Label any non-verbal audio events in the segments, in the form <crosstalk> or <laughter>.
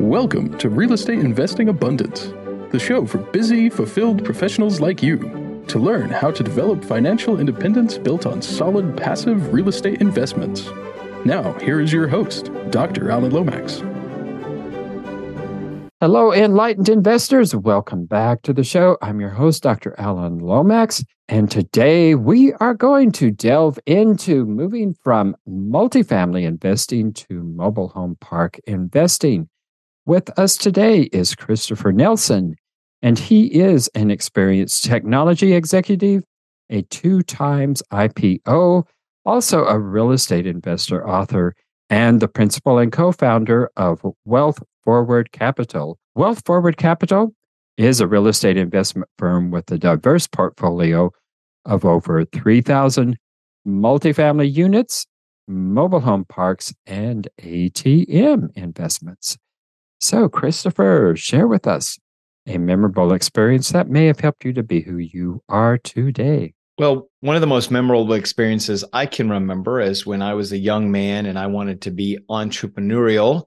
Welcome to Real Estate Investing Abundance, the show for busy, fulfilled professionals like you to learn how to develop financial independence built on solid passive real estate investments. Now, here is your host, Dr. Alan Lomax. Hello, enlightened investors. Welcome back to the show. I'm your host, Dr. Alan Lomax. And today we are going to delve into moving from multifamily investing to mobile home park investing. With us today is Christopher Nelson, and he is an experienced technology executive, a two times IPO, also a real estate investor, author, and the principal and co founder of Wealth Forward Capital. Wealthward Capital is a real estate investment firm with a diverse portfolio of over 3,000 multifamily units, mobile home parks, and ATM investments. So, Christopher, share with us a memorable experience that may have helped you to be who you are today. Well, one of the most memorable experiences I can remember is when I was a young man and I wanted to be entrepreneurial.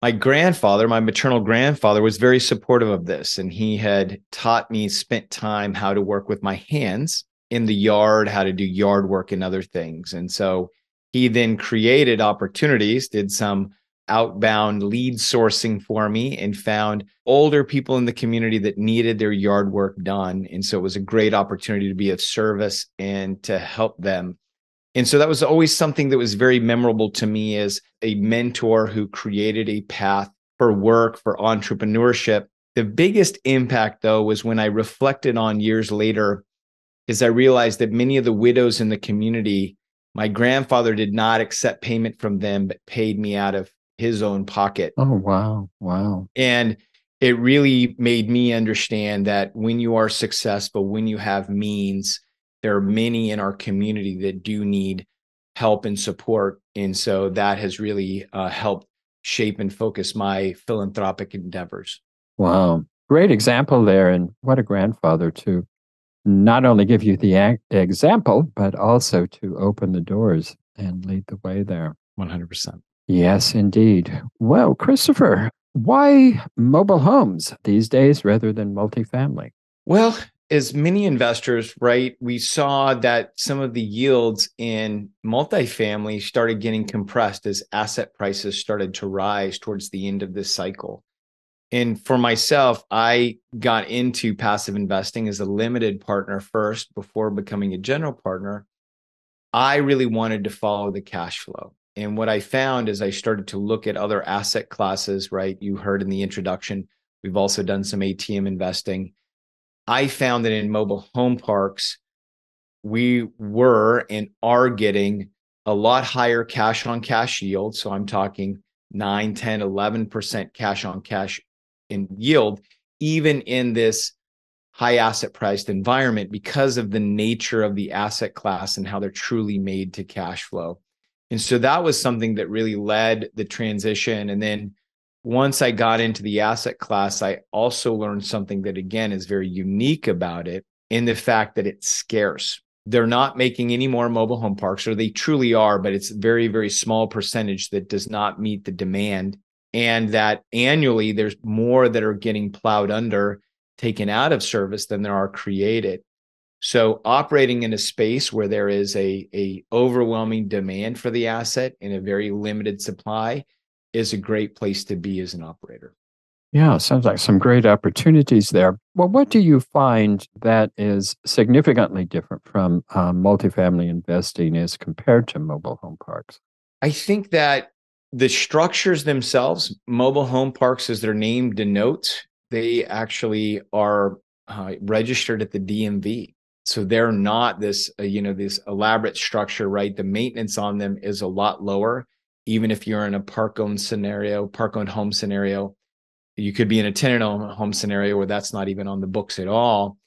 My grandfather, my maternal grandfather, was very supportive of this. And he had taught me, spent time how to work with my hands in the yard, how to do yard work and other things. And so he then created opportunities, did some outbound lead sourcing for me and found older people in the community that needed their yard work done. And so it was a great opportunity to be of service and to help them. And so that was always something that was very memorable to me as a mentor who created a path for work, for entrepreneurship. The biggest impact, though, was when I reflected on years later, is I realized that many of the widows in the community, my grandfather did not accept payment from them, but paid me out of his own pocket. Oh, wow. Wow. And it really made me understand that when you are successful, when you have means, there are many in our community that do need help and support. And so that has really uh, helped shape and focus my philanthropic endeavors. Wow. Great example there. And what a grandfather to not only give you the example, but also to open the doors and lead the way there. 100%. Yes, indeed. Well, Christopher, why mobile homes these days rather than multifamily? Well, as many investors, right, we saw that some of the yields in multifamily started getting compressed as asset prices started to rise towards the end of this cycle. And for myself, I got into passive investing as a limited partner first before becoming a general partner. I really wanted to follow the cash flow. And what I found is I started to look at other asset classes, right? You heard in the introduction, we've also done some ATM investing. I found that in mobile home parks, we were and are getting a lot higher cash on cash yield. So I'm talking 9, 10, 11% cash on cash in yield, even in this high asset priced environment because of the nature of the asset class and how they're truly made to cash flow. And so that was something that really led the transition. And then once I got into the asset class, I also learned something that, again, is very unique about it in the fact that it's scarce. They're not making any more mobile home parks, or they truly are, but it's very, very small percentage that does not meet the demand. And that annually there's more that are getting plowed under, taken out of service than there are created. So operating in a space where there is a, a overwhelming demand for the asset and a very limited supply is a great place to be as an operator. Yeah, sounds like some great opportunities there. Well, what do you find that is significantly different from um, multifamily investing as compared to mobile home parks? I think that the structures themselves, mobile home parks, as their name denotes, they actually are uh, registered at the DMV so they're not this uh, you know this elaborate structure right? The maintenance on them is a lot lower. Even if you're in a park owned scenario park owned home scenario you could be in a tenant owned home scenario where that's not even on the books at all.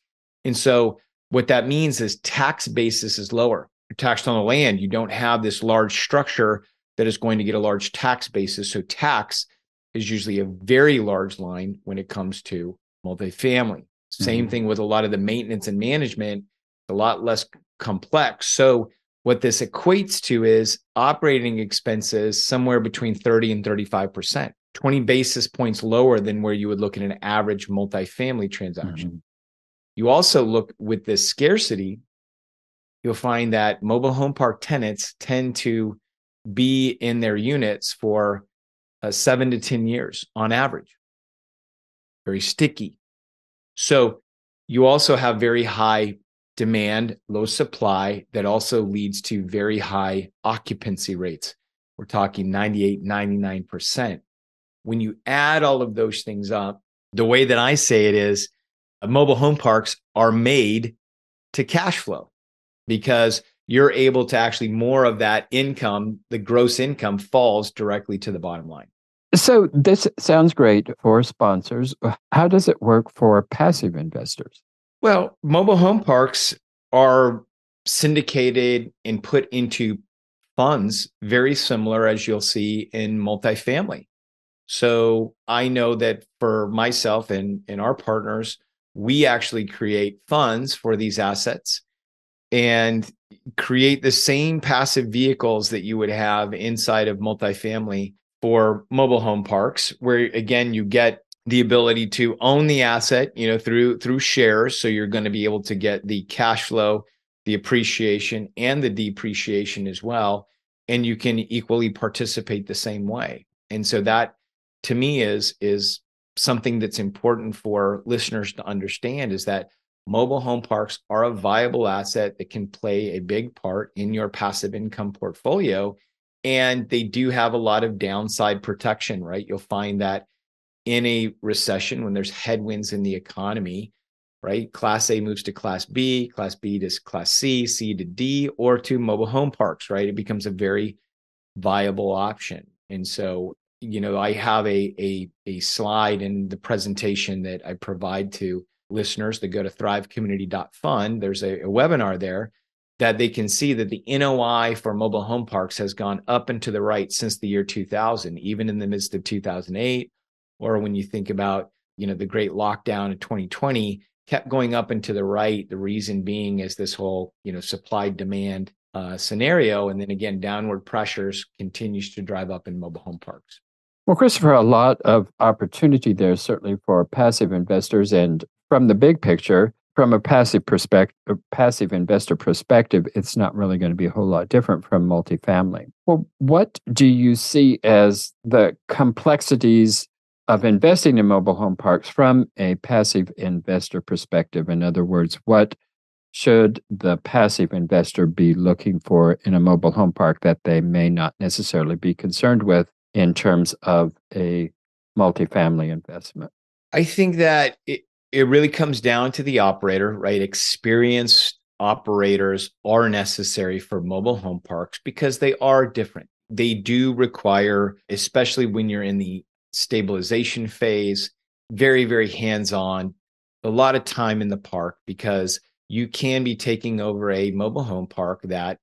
And so what that means is tax basis is lower. You're taxed on the land. You don't have this large structure that is going to get a large tax basis. So tax is usually a very large line when it comes to multifamily same mm-hmm. thing with a lot of the maintenance and management, a lot less complex. So what this equates to is operating expenses somewhere between 30 and 35%, 20 basis points lower than where you would look at an average multifamily transaction. Mm-hmm. You also look with this scarcity, you'll find that mobile home park tenants tend to be in their units for uh, seven to 10 years on average. Very sticky. So you also have very high demand, low supply that also leads to very high occupancy rates. We're talking 98, 99%. When you add all of those things up, the way that I say it is uh, mobile home parks are made to cash flow because you're able to actually more of that income, the gross income falls directly to the bottom line. So this sounds great for sponsors. How does it work for passive investors? Well, mobile home parks are syndicated and put into funds very similar as you'll see in multifamily. So I know that for myself and, and our partners, we actually create funds for these assets and create the same passive vehicles that you would have inside of multifamily for mobile home parks, where again, you get the ability to own the asset you know through through shares. So you're going to be able to get the cash flow the appreciation and the depreciation as well. And you can equally participate the same way. And so that to me is is something that's important for listeners to understand is that mobile home parks are a viable asset that can play a big part in your passive income portfolio and they do have a lot of downside protection right you'll find that in a recession when there's headwinds in the economy, right? Class A moves to Class B, Class B to Class C, C to D, or to mobile home parks, right? It becomes a very viable option. And so, you know, I have a a, a slide in the presentation that I provide to listeners that go to thrivecommunity.fund. There's a, a webinar there that they can see that the NOI for mobile home parks has gone up and to the right since the year 2000, even in the midst of 2008 or when you think about you know the great lockdown in 2020 kept going up and to the right the reason being is this whole you know supply demand uh, scenario and then again downward pressures continues to drive up in mobile home parks. Well christopher a lot of opportunity there certainly for passive investors and from the big picture from a passive perspective a passive investor perspective it's not really going to be a whole lot different from multifamily well what do you see as the complexities of investing in mobile home parks from a passive investor perspective. In other words, what should the passive investor be looking for in a mobile home park that they may not necessarily be concerned with in terms of a multifamily investment? I think that it really comes down to the operator, right? Experienced operators are necessary for mobile home parks because they are different. They do require, especially when you're in the stabilization phase, very, very hands on, a lot of time in the park because you can be taking over a mobile home park that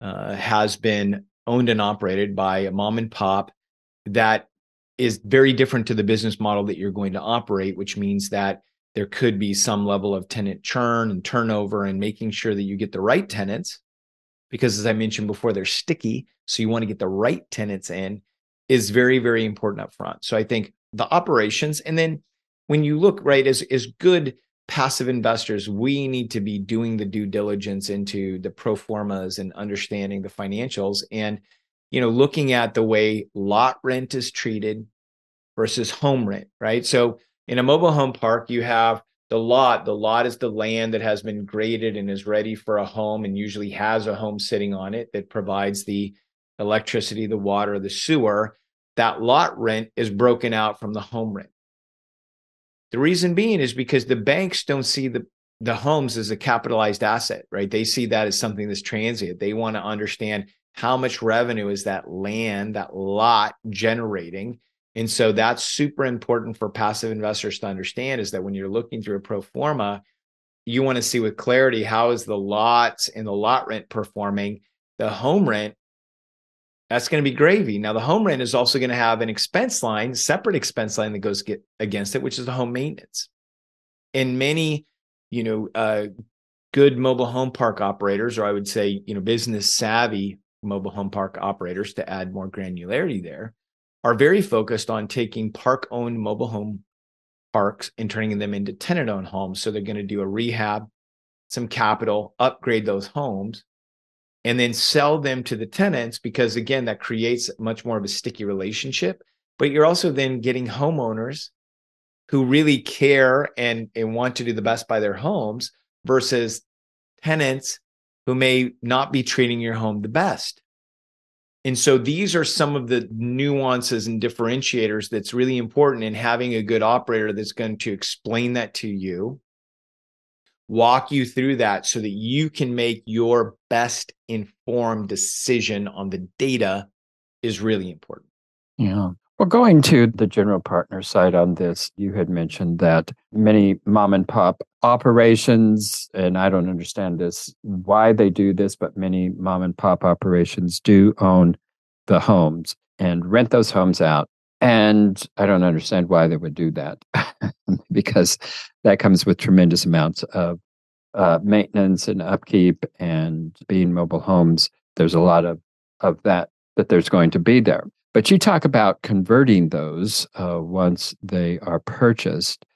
uh, has been owned and operated by a mom and pop that is very different to the business model that you're going to operate, which means that there could be some level of tenant churn and turnover and making sure that you get the right tenants because as I mentioned before, they're sticky. So you want to get the right tenants in is very, very important up front. So I think the operations, and then when you look right as as good passive investors, we need to be doing the due diligence into the pro formas and understanding the financials and you know looking at the way lot rent is treated versus home rent, right? So in a mobile home park, you have the lot. The lot is the land that has been graded and is ready for a home and usually has a home sitting on it that provides the electricity, the water, the sewer, that lot rent is broken out from the home rent. The reason being is because the banks don't see the, the homes as a capitalized asset, right? They see that as something that's transient. They want to understand how much revenue is that land, that lot generating. And so that's super important for passive investors to understand is that when you're looking through a pro forma, you want to see with clarity how is the lots and the lot rent performing. The home rent that's going to be gravy. Now, the home rent is also going to have an expense line, separate expense line that goes get against it, which is the home maintenance. And many, you know, uh, good mobile home park operators, or I would say, you know, business savvy mobile home park operators to add more granularity there, are very focused on taking park owned mobile home parks and turning them into tenant owned homes. So they're going to do a rehab, some capital, upgrade those homes, and then sell them to the tenants because, again, that creates much more of a sticky relationship. But you're also then getting homeowners who really care and, and want to do the best by their homes versus tenants who may not be treating your home the best. And so these are some of the nuances and differentiators that's really important in having a good operator that's going to explain that to you, walk you through that so that you can make your best informed decision on the data is really important. Yeah. Well, going to the general partner side on this, you had mentioned that many mom and pop operations, and I don't understand this, why they do this, but many mom and pop operations do own the homes and rent those homes out. And I don't understand why they would do that <laughs> because that comes with tremendous amounts of uh, maintenance and upkeep and being mobile homes. There's a lot of, of that that there's going to be there. But you talk about converting those uh, once they are purchased.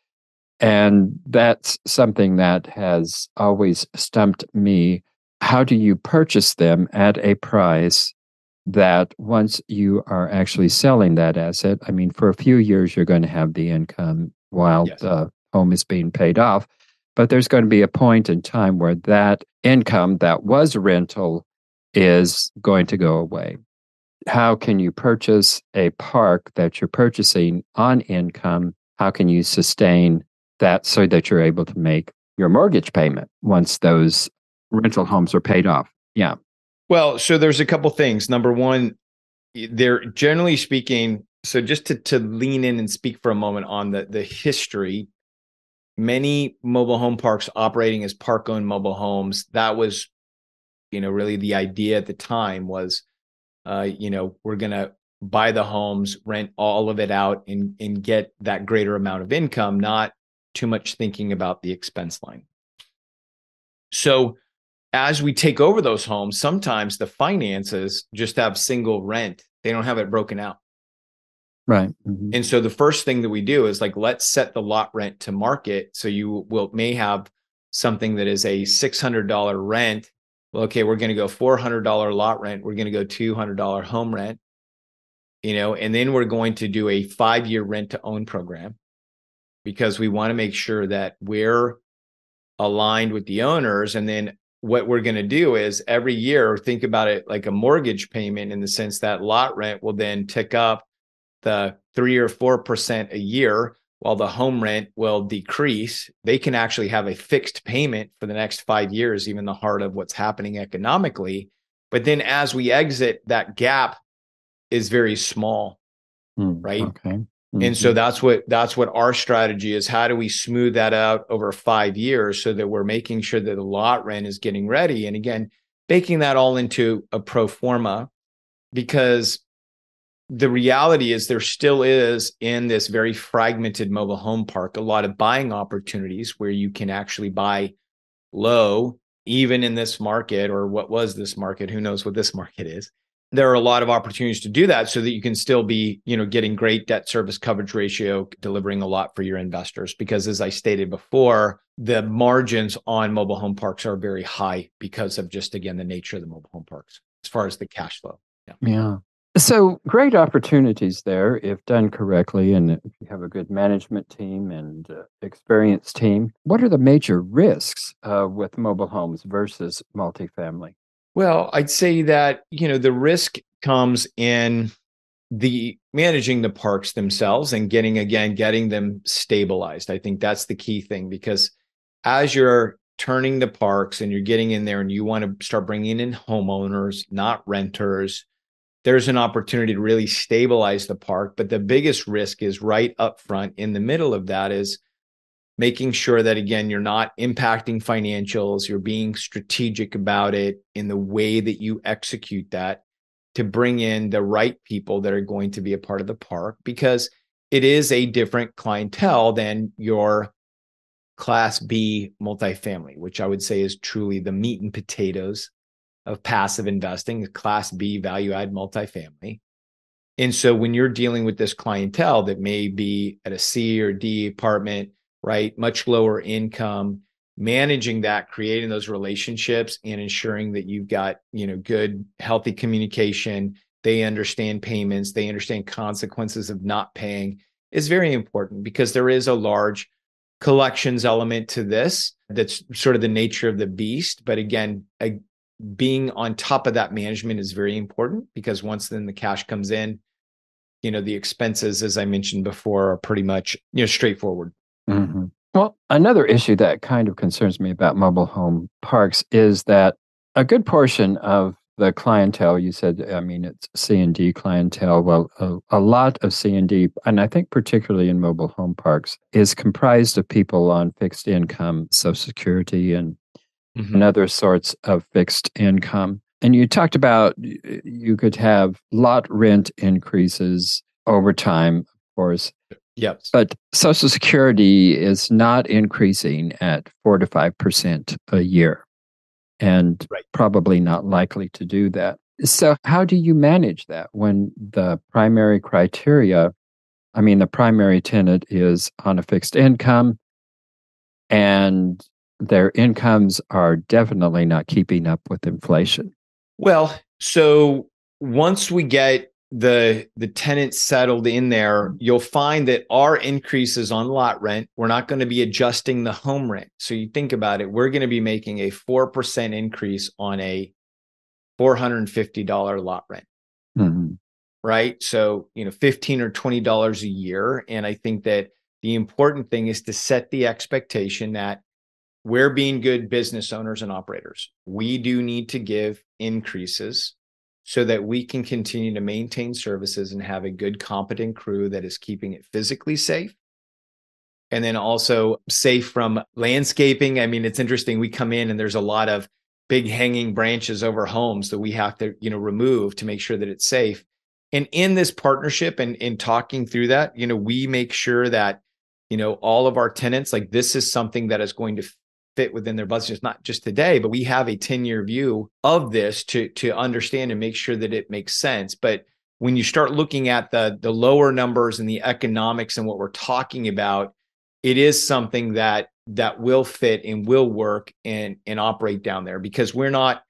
And that's something that has always stumped me. How do you purchase them at a price that once you are actually selling that asset, I mean, for a few years, you're going to have the income while yes. the home is being paid off. But there's going to be a point in time where that income that was rental is going to go away how can you purchase a park that you're purchasing on income? How can you sustain that so that you're able to make your mortgage payment once those rental homes are paid off? Yeah. Well, so there's a couple things. Number one, they're generally speaking, so just to, to lean in and speak for a moment on the, the history, many mobile home parks operating as park owned mobile homes, that was, you know, really the idea at the time was uh, you know, we're going to buy the homes, rent all of it out, and, and get that greater amount of income, not too much thinking about the expense line. So, as we take over those homes, sometimes the finances just have single rent, they don't have it broken out. Right. Mm-hmm. And so the first thing that we do is like let's set the lot rent to market so you will may have something that is a $600 rent well, okay, we're going to go $400 lot rent. We're going to go $200 home rent, you know, and then we're going to do a five year rent to own program because we want to make sure that we're aligned with the owners. And then what we're going to do is every year think about it like a mortgage payment in the sense that lot rent will then tick up the three or 4% a year while the home rent will decrease, they can actually have a fixed payment for the next five years, even the heart of what's happening economically. But then as we exit, that gap is very small, mm, right? Okay. Mm-hmm. And so mm-hmm. that's what that's what our strategy is. How do we smooth that out over five years so that we're making sure that the lot rent is getting ready? And again, baking that all into a pro forma because the reality is there still is in this very fragmented mobile home park a lot of buying opportunities where you can actually buy low even in this market or what was this market who knows what this <laughs> market is. There are a lot of opportunities to do that so that you can still be you know getting great debt service coverage ratio delivering a lot for your investors because as i stated before the margins on mobile home parks are very high because of just again the nature of the mobile home parks as far as the cash flow. Yeah, yeah. So great opportunities there if done correctly, and if you have a good management team and uh, experienced team. What are the major risks uh, with mobile homes versus multifamily? Well, I'd say that you know the risk comes in the managing the parks themselves and getting again getting them stabilized. I think that's the key thing because as you're turning the parks and you're getting in there and you want to start bringing in homeowners, not renters there's an opportunity to really stabilize the park. But the biggest risk is right up front in the middle of that is making sure that, again, you're not impacting financials, you're being strategic about it in the way that you execute that to bring in the right people that are going to be a part of the park because it is a different clientele than your Class B multifamily, which I would say is truly the meat and potatoes of passive investing, Class B value add multifamily. And so when you're dealing with this clientele that may be at a C or D apartment, right, much lower income, managing that, creating those relationships and ensuring that you've got, you know, good, healthy communication, they understand payments, they understand consequences of not paying is very important because there is a large collections element to this that's sort of the nature of the beast but again a, being on top of that management is very important because once then the cash comes in you know the expenses as i mentioned before are pretty much you know straightforward mm-hmm. well another issue that kind of concerns me about mobile home parks is that a good portion of the clientele you said i mean it's c and d clientele well a, a, lot of c and d and i think particularly in mobile home parks is comprised of people on fixed income social security and, mm-hmm. and other sorts of fixed income and you talked about you could have lot rent increases over time of course Yes. But Social Security is not increasing at four to five percent a year and right. probably not likely to do that. So, how do you manage that when the primary criteria, I mean, the primary tenant is on a fixed income and their incomes are definitely not keeping up with inflation? Well, so once we get the the tenants settled in there, you'll find that our increases on lot rent, we're not going to be adjusting the home rent. So you think about it, we're going to be making a 4% increase on a $450 lot rent. Mm-hmm. Right. So, you know, 15 or $20 a year. And I think that the important thing is to set the expectation that we're being good business owners and operators. We do need to give increases so that we can continue to maintain services and have a good, competent crew that is keeping it physically safe. And then also safe from landscaping. I mean, it's interesting. We come in and there's a lot of big hanging branches over homes that we have to, you know, remove to make sure that it's safe. And in this partnership and in talking through that, you know, we make sure that, you know, all of our tenants, like this is something that is going to fit within their budgets, not just today, but we have a 10 year view of this to, to understand and make sure that it makes sense. But when you start looking at the, the lower numbers and the economics and what we're talking about, it is something that that will fit and will work and and operate down there because we're not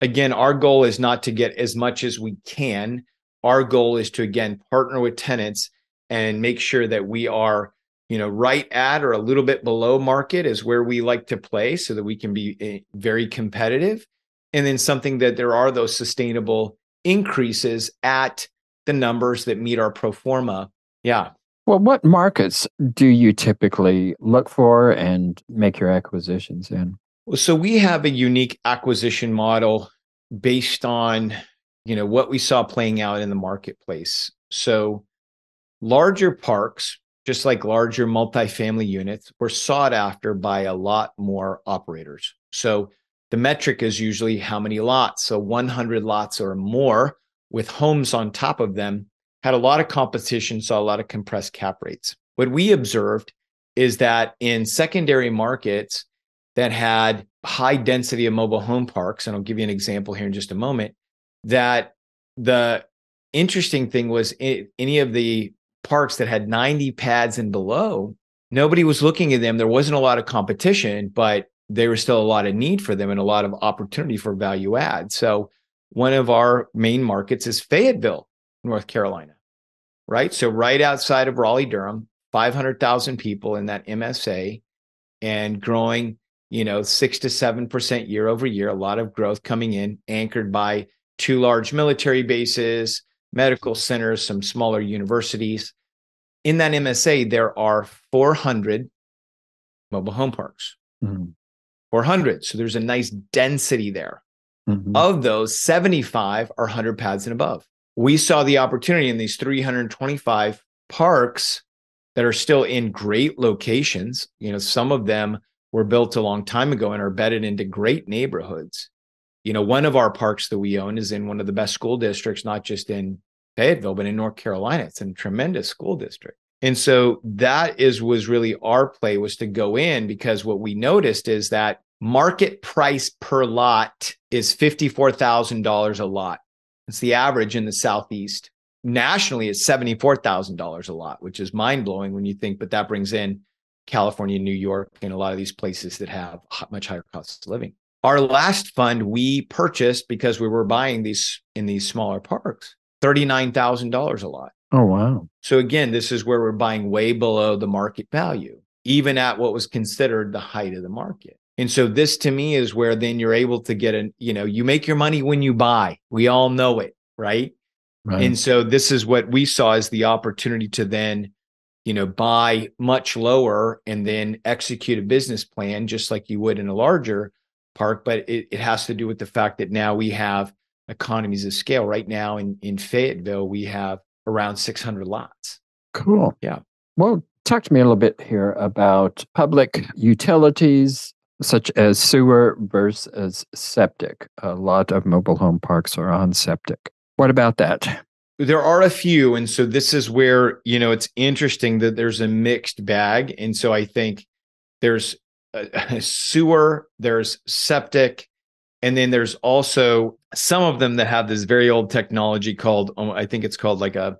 again our goal is not to get as much as we can our goal is to again partner with tenants and make sure that we are you know, right at or a little bit below market is where we like to play so that we can be eh, very competitive. And then something that there are those sustainable increases at the numbers that meet our pro forma. Yeah. Well, what markets do you typically look for and make your acquisitions in? Well, so we have a unique acquisition model based on, you know, what we saw playing out in the marketplace. So larger parks, just like larger multifamily units, were sought after by a lot more operators. So the metric is usually how many lots. So 100 lots or more with homes on top of them had a lot of competition, saw a lot of compressed cap rates. What we observed is that in secondary markets that had high density of mobile home parks, and I'll give you an example here in just a moment, that the interesting thing was any of the parks that had 90 pads and below, nobody was looking at them. There wasn't a lot of competition, but there was still a lot of need for them and a lot of opportunity for value add. So one of our main markets is Fayetteville, North Carolina, right? So right outside of Raleigh, Durham, 500,000 people in that MSA and growing, you know, six to 7% year over year, a lot of growth coming in, anchored by two large military bases, medical centers, some smaller universities. In that MSA, there are 400 mobile home parks. Mm-hmm. 400. So there's a nice density there. Mm-hmm. Of those, 75 are 100 pads and above. We saw the opportunity in these 325 parks that are still in great locations. You know, some of them were built a long time ago and are bedded into great neighborhoods you know, one of our parks that we own is in one of the best school districts, not just in Fayetteville, but in North Carolina. It's a tremendous school district. And so that is was really our play was to go in because what we noticed is that market price per lot is $54,000 a lot. It's the average in the southeast. Nationally it's $74,000 a lot, which is mind-blowing when you think but that brings in California, New York, and a lot of these places that have much higher costs of living. Our last fund we purchased because we were buying these in these smaller parks, $39,000 a lot. Oh, wow. So again, this is where we're buying way below the market value, even at what was considered the height of the market. And so this to me is where then you're able to get an, you know, you make your money when you buy. We all know it, right? right. And so this is what we saw as the opportunity to then you know, buy much lower and then execute a business plan just like you would in a larger park. But it, it has to do with the fact that now we have economies of scale. Right now in, in Fayetteville, we have around 600 lots. Cool. Yeah. Well, talk to me a little bit here about public utilities such as sewer versus septic. A lot of mobile home parks are on septic. What about that? there are a few and so this is where you know it's interesting that there's a mixed bag and so i think there's a, <laughs> a sewer there's septic and then there's also some of them that have this very old technology called um, i think it's called like a,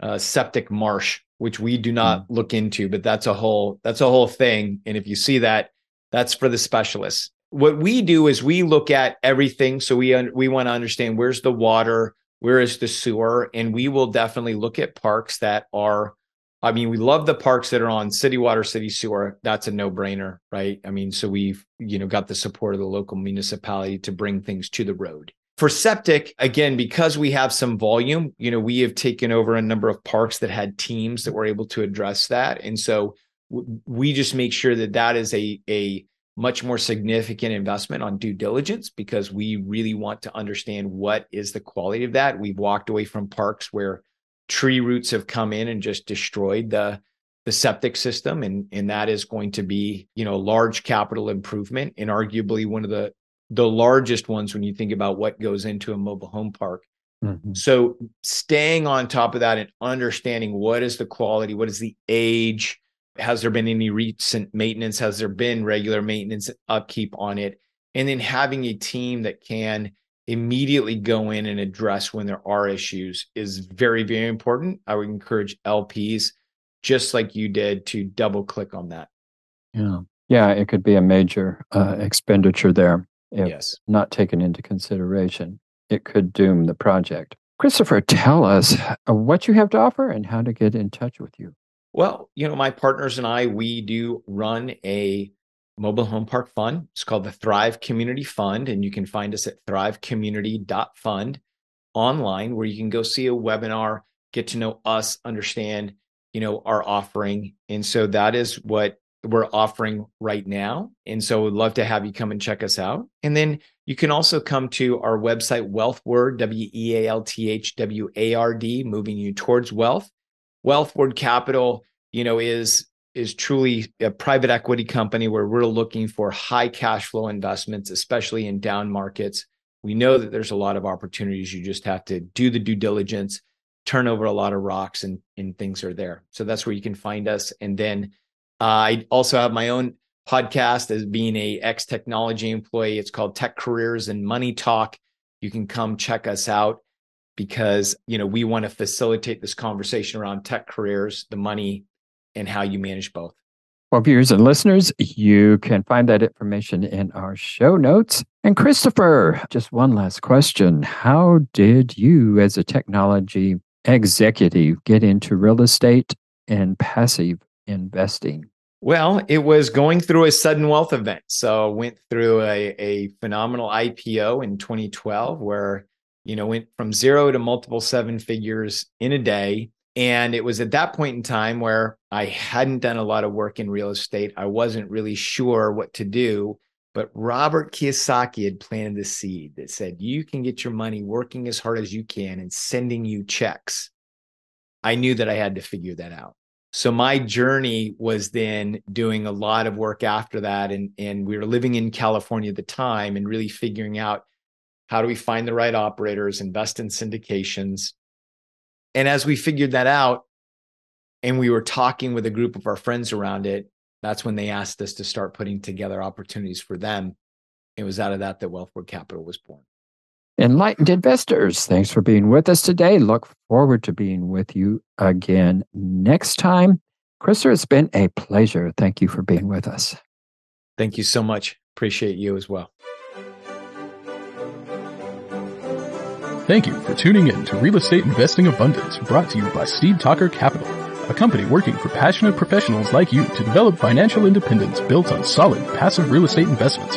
a septic marsh which we do not mm. look into but that's a whole that's a whole thing and if you see that that's for the specialists what we do is we look at everything so we un- we want to understand where's the water where is the sewer? And we will definitely look at parks that are, I mean, we love the parks that are on city water, city sewer. That's a no brainer, right? I mean, so we've, you know, got the support of the local municipality to bring things to the road. For septic, again, because we have some volume, you know, we have taken over a number of parks that had teams that were able to address that. And so we just make sure that that is a, a, much more significant investment on due diligence because we really want to understand what is the quality of that. We've walked away from parks where tree roots have come in and just destroyed the the septic system and and that is going to be, you know, large capital improvement and arguably one of the the largest ones when you think about what goes into a mobile home park. Mm-hmm. So staying on top of that and understanding what is the quality, what is the age, has there been any recent maintenance? Has there been regular maintenance upkeep on it? And then having a team that can immediately go in and address when there are issues is very, very important. I would encourage LPs, just like you did, to double click on that. Yeah. Yeah. It could be a major uh, expenditure there. If yes. Not taken into consideration. It could doom the project. Christopher, tell us what you have to offer and how to get in touch with you. Well, you know, my partners and I, we do run a mobile home park fund. It's called the Thrive Community Fund, and you can find us at thrivecommunity.fund online, where you can go see a webinar, get to know us, understand, you know, our offering. And so that is what we're offering right now. And so we'd love to have you come and check us out. And then you can also come to our website, Wealthward, W E A L T H W A R D, moving you towards wealth. Wealthward Capital, you know, is is truly a private equity company where we're looking for high cash flow investments, especially in down markets. We know that there's a lot of opportunities. You just have to do the due diligence, turn over a lot of rocks, and and things are there. So that's where you can find us. And then uh, I also have my own podcast as being a ex technology employee. It's called Tech Careers and Money Talk. You can come check us out because you know we want to facilitate this conversation around tech careers the money and how you manage both well viewers and listeners you can find that information in our show notes and christopher just one last question how did you as a technology executive get into real estate and passive investing well, it was going through a sudden wealth event. So went through a, a phenomenal IPO in 2012 where you know, went from zero to multiple seven figures in a day. And it was at that point in time where I hadn't done a lot of work in real estate. I wasn't really sure what to do. But Robert Kiyosaki had planted the seed that said, you can get your money working as hard as you can and sending you checks. I knew that I had to figure that out. So my journey was then doing a lot of work after that. And, and we were living in California at the time and really figuring out how do we find the right operators, invest in syndications? And as we figured that out, and we were talking with a group of our friends around it. That's when they asked us to start putting together opportunities for them. It was out of that that Wealthward Capital was born. Enlightened investors, thanks for being with us today. Look forward to being with you again next time. Chris, it's been a pleasure. Thank you for being with us. Thank you so much. Appreciate you as well. Thank you for tuning in to Real Estate Investing Abundance, brought to you by Steve Talker Capital, a company working for passionate professionals like you to develop financial independence built on solid passive real estate investments.